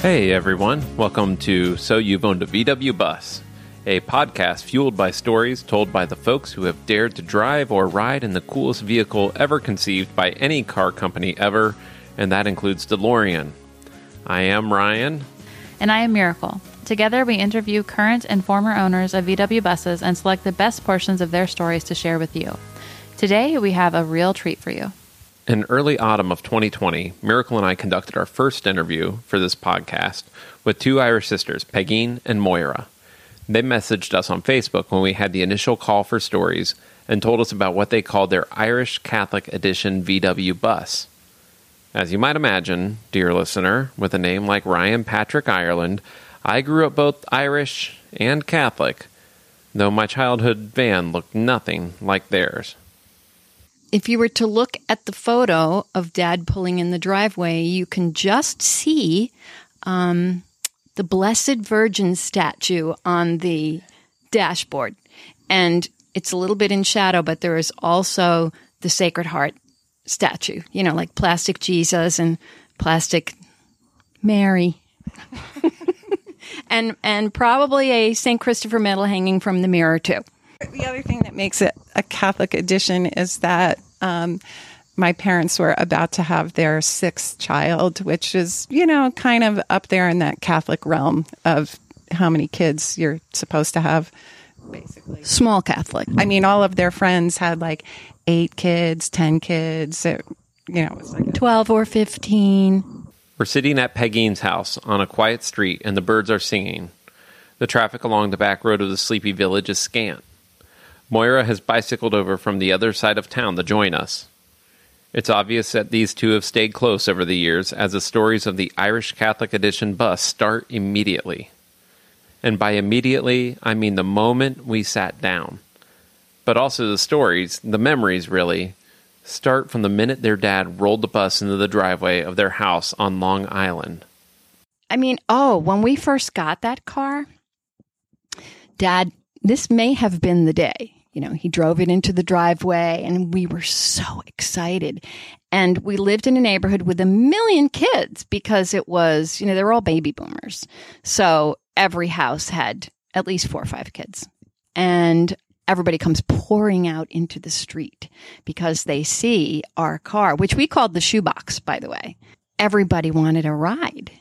Hey everyone, welcome to So You've Owned a VW Bus, a podcast fueled by stories told by the folks who have dared to drive or ride in the coolest vehicle ever conceived by any car company ever, and that includes DeLorean. I am Ryan. And I am Miracle. Together, we interview current and former owners of VW buses and select the best portions of their stories to share with you. Today, we have a real treat for you. In early autumn of 2020, Miracle and I conducted our first interview for this podcast with two Irish sisters, Pegeen and Moira. They messaged us on Facebook when we had the initial call for stories and told us about what they called their Irish Catholic Edition VW bus. As you might imagine, dear listener, with a name like Ryan Patrick Ireland, I grew up both Irish and Catholic, though my childhood van looked nothing like theirs if you were to look at the photo of dad pulling in the driveway, you can just see um, the Blessed Virgin statue on the dashboard. And it's a little bit in shadow, but there is also the Sacred Heart statue, you know, like plastic Jesus and plastic Mary. and and probably a St. Christopher medal hanging from the mirror too. The other thing that makes it a Catholic edition is that um, my parents were about to have their sixth child, which is, you know, kind of up there in that Catholic realm of how many kids you're supposed to have, basically. Small Catholic. I mean, all of their friends had like eight kids, 10 kids. It, you know, it was like a- 12 or 15. We're sitting at Pegeen's house on a quiet street, and the birds are singing. The traffic along the back road of the sleepy village is scant. Moira has bicycled over from the other side of town to join us. It's obvious that these two have stayed close over the years, as the stories of the Irish Catholic Edition bus start immediately. And by immediately, I mean the moment we sat down. But also the stories, the memories really, start from the minute their dad rolled the bus into the driveway of their house on Long Island. I mean, oh, when we first got that car, dad, this may have been the day you know, he drove it into the driveway and we were so excited. And we lived in a neighborhood with a million kids because it was, you know, they were all baby boomers. So every house had at least four or five kids. And everybody comes pouring out into the street because they see our car, which we called the shoebox, by the way. Everybody wanted a ride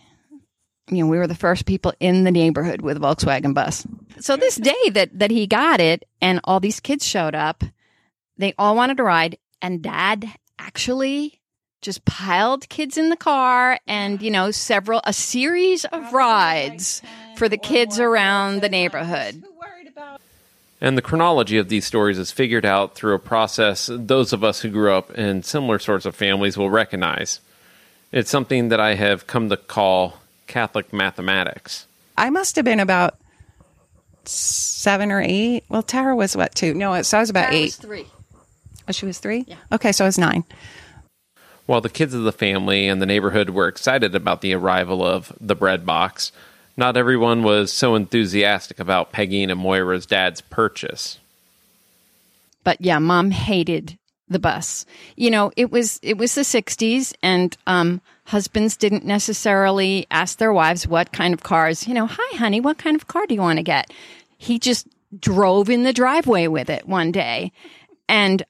you know, we were the first people in the neighborhood with a Volkswagen bus. So this day that that he got it and all these kids showed up, they all wanted to ride and dad actually just piled kids in the car and you know several a series of rides for the kids around the neighborhood. And the chronology of these stories is figured out through a process those of us who grew up in similar sorts of families will recognize. It's something that I have come to call Catholic mathematics. I must have been about seven or eight. Well, Tara was what, two? No, so I was about Tara eight. was three. Oh, she was three? Yeah. Okay, so I was nine. While the kids of the family and the neighborhood were excited about the arrival of the bread box, not everyone was so enthusiastic about Peggy and Moira's dad's purchase. but yeah, mom hated the bus. You know, it was it was the '60s, and um, husbands didn't necessarily ask their wives what kind of cars. You know, hi, honey, what kind of car do you want to get? He just drove in the driveway with it one day, and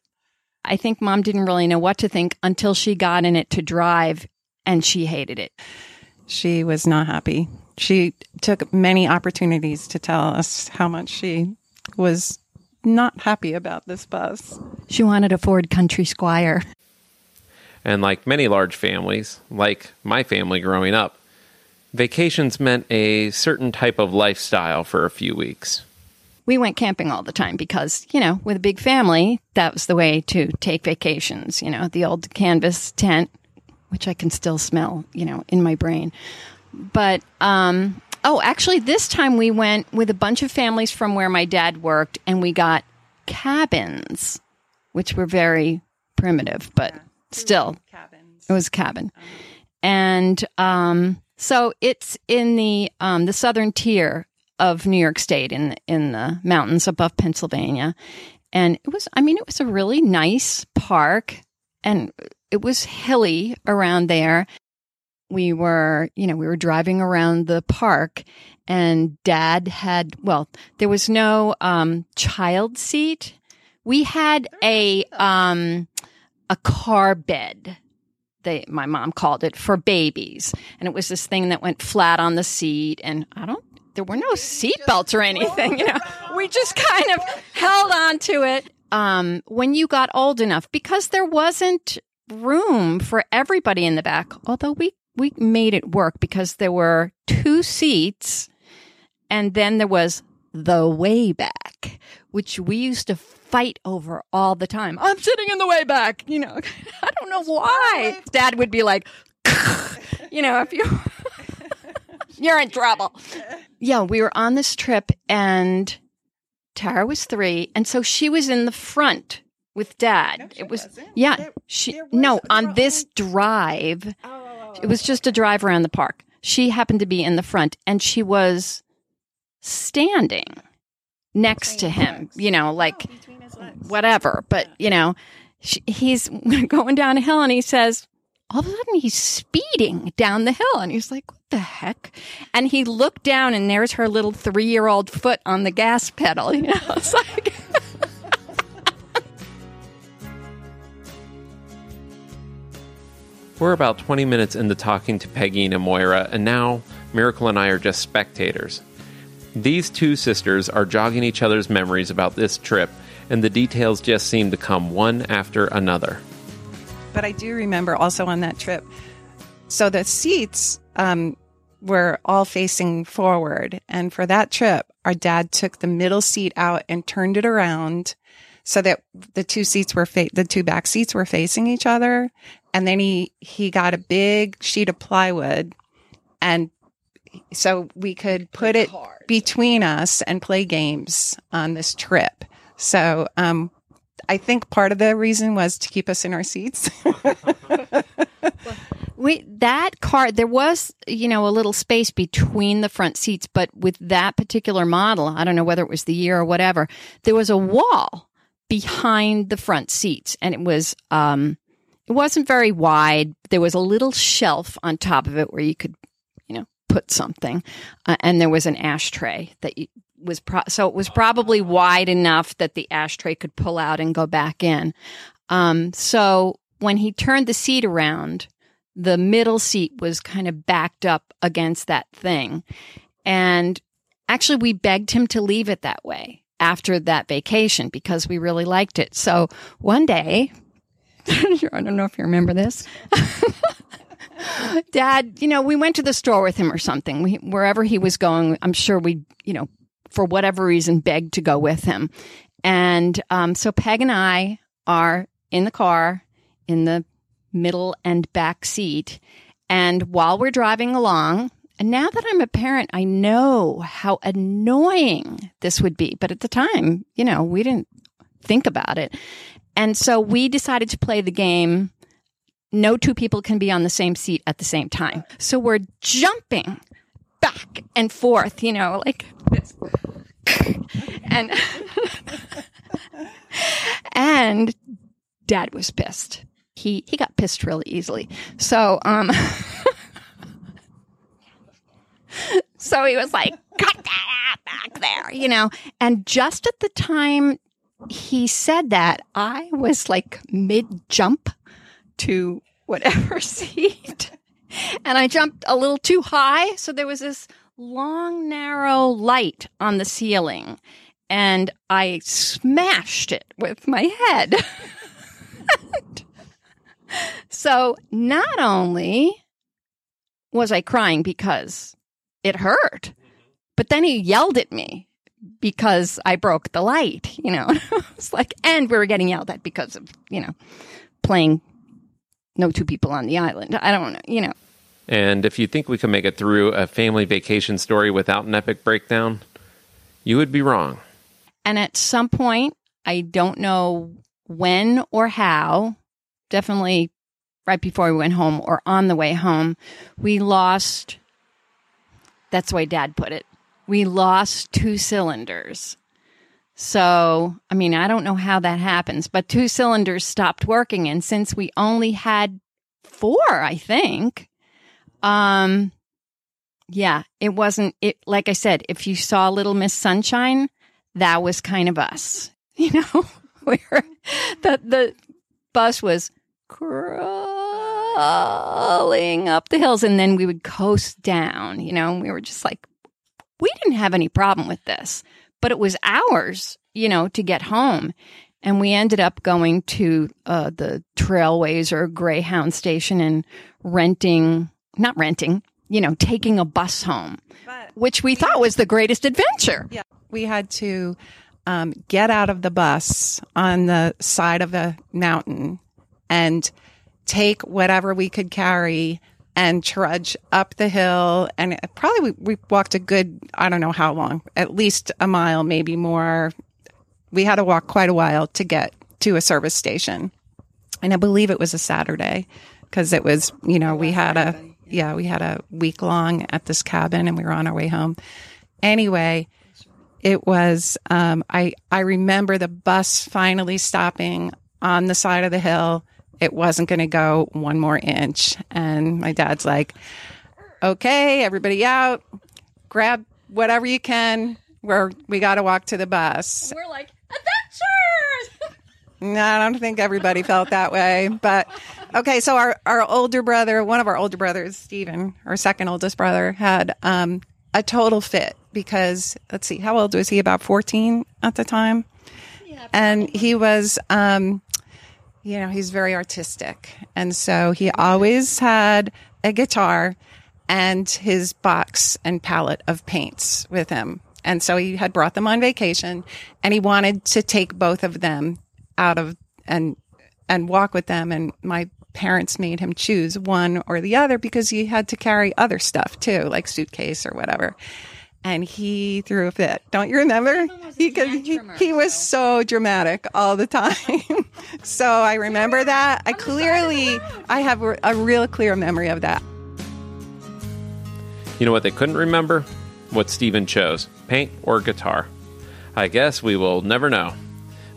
I think mom didn't really know what to think until she got in it to drive, and she hated it. She was not happy. She took many opportunities to tell us how much she was not happy about this bus. She wanted a Ford Country Squire. And like many large families, like my family growing up, vacations meant a certain type of lifestyle for a few weeks. we went camping all the time because, you know, with a big family, that was the way to take vacations. You know, the old canvas tent, which I can still smell, you know, in my brain. But, um, oh, actually, this time we went with a bunch of families from where my dad worked and we got cabins, which were very primitive, but still, it was a cabin. And, um, so it's in the, um, the southern tier of New York State in in the mountains above Pennsylvania. And it was I mean it was a really nice park and it was hilly around there. we were, you know, we were driving around the park and dad had, well, there was no, um, child seat. We had a, um, a car bed. They, my mom called it for babies. And it was this thing that went flat on the seat. And I don't, there were no seat belts or anything, you know, we just kind of held on to it. Um, when you got old enough, because there wasn't room for everybody in the back, although we, we made it work because there were two seats and then there was the way back, which we used to fight over all the time. I'm sitting in the way back, you know. I don't know why. Dad would be like, you know, if you you're in trouble. Yeah, we were on this trip and Tara was 3 and so she was in the front with dad. it was yeah, There- she there was no, on this drive. Oh, It was just a drive around the park. She happened to be in the front and she was standing next to him, you know, like whatever. But, you know, he's going down a hill and he says, all of a sudden he's speeding down the hill. And he's like, what the heck? And he looked down and there's her little three year old foot on the gas pedal. You know, it's like, We're about 20 minutes into talking to Peggy and Moira, and now Miracle and I are just spectators. These two sisters are jogging each other's memories about this trip, and the details just seem to come one after another. But I do remember also on that trip. So the seats um, were all facing forward. And for that trip, our dad took the middle seat out and turned it around so that the two seats were, fa- the two back seats were facing each other. And then he, he got a big sheet of plywood and so we could put it between us and play games on this trip. So, um, I think part of the reason was to keep us in our seats. We that car there was you know a little space between the front seats, but with that particular model, I don't know whether it was the year or whatever, there was a wall behind the front seats, and it was um it wasn't very wide. There was a little shelf on top of it where you could you know put something, uh, and there was an ashtray that you, was pro- so it was probably wide enough that the ashtray could pull out and go back in. Um, so when he turned the seat around the middle seat was kind of backed up against that thing. And actually, we begged him to leave it that way after that vacation because we really liked it. So one day, I don't know if you remember this. Dad, you know, we went to the store with him or something. We, wherever he was going, I'm sure we, you know, for whatever reason, begged to go with him. And um, so Peg and I are in the car in the middle and back seat. And while we're driving along, and now that I'm a parent, I know how annoying this would be. But at the time, you know, we didn't think about it. And so we decided to play the game. No two people can be on the same seat at the same time. So we're jumping back and forth, you know, like this. and and dad was pissed. He he got pissed really easily. So um so he was like, cut that out back there, you know. And just at the time he said that, I was like mid jump to whatever seat. And I jumped a little too high. So there was this long, narrow light on the ceiling. And I smashed it with my head. so not only was I crying because it hurt, but then he yelled at me because I broke the light, you know. it's like, and we were getting yelled at because of, you know, playing no two people on the island. I don't know, you know. And if you think we can make it through a family vacation story without an epic breakdown, you would be wrong. And at some point, I don't know when or how, definitely right before we went home or on the way home, we lost. That's the way dad put it. We lost two cylinders. So, I mean, I don't know how that happens, but two cylinders stopped working. And since we only had four, I think, Um, yeah, it wasn't it. Like I said, if you saw Little Miss Sunshine, that was kind of us. You know, where the the bus was crawling up the hills, and then we would coast down. You know, and we were just like, we didn't have any problem with this, but it was hours. You know, to get home. And we ended up going to uh, the Trailways or Greyhound station and renting, not renting, you know, taking a bus home, But which we thought was the greatest adventure. yeah, we had to um, get out of the bus on the side of a mountain and take whatever we could carry and trudge up the hill. And probably we, we walked a good, I don't know how long, at least a mile, maybe more. We had to walk quite a while to get to a service station. And I believe it was a Saturday because it was, you know, we had a, yeah, we had a week long at this cabin and we were on our way home. Anyway, it was, um, I, I remember the bus finally stopping on the side of the hill. It wasn't going to go one more inch. And my dad's like, okay, everybody out, grab whatever you can. We're, we got to walk to the bus. We're like, adventures! No, I don't think everybody felt that way. But okay, so our, our older brother, one of our older brothers, Stephen, our second oldest brother, had um, a total fit because let's see, how old was he? About 14 at the time. and he was, um, you know, he's very artistic. And so he always had a guitar and his box and palette of paints with him. And so he had brought them on vacation and he wanted to take both of them out of and and walk with them and my parents made him choose one or the other because he had to carry other stuff too, like suitcase or whatever. And he threw a fit. Don't you remember? He, could, he, he was so dramatic all the time. so I remember that. I clearly, I have a a real clear memory of that. You know what they couldn't remember? What Stephen chose paint or guitar. I guess we will never know.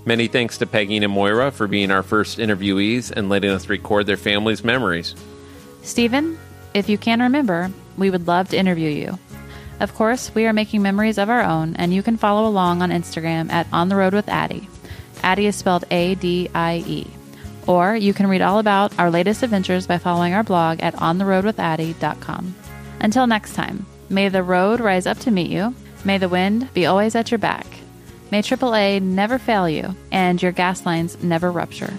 Many thanks to Peggy and Moira for being our first interviewees and letting us record their family's memories. Stephen, if you can remember, we would love to interview you. Of course, we are making memories of our own, and you can follow along on Instagram at On the Road with Addie. Addie is spelled A D I E. Or you can read all about our latest adventures by following our blog at ontheroadwithaddie.com. Until next time, may the road rise up to meet you, may the wind be always at your back, may AAA never fail you, and your gas lines never rupture.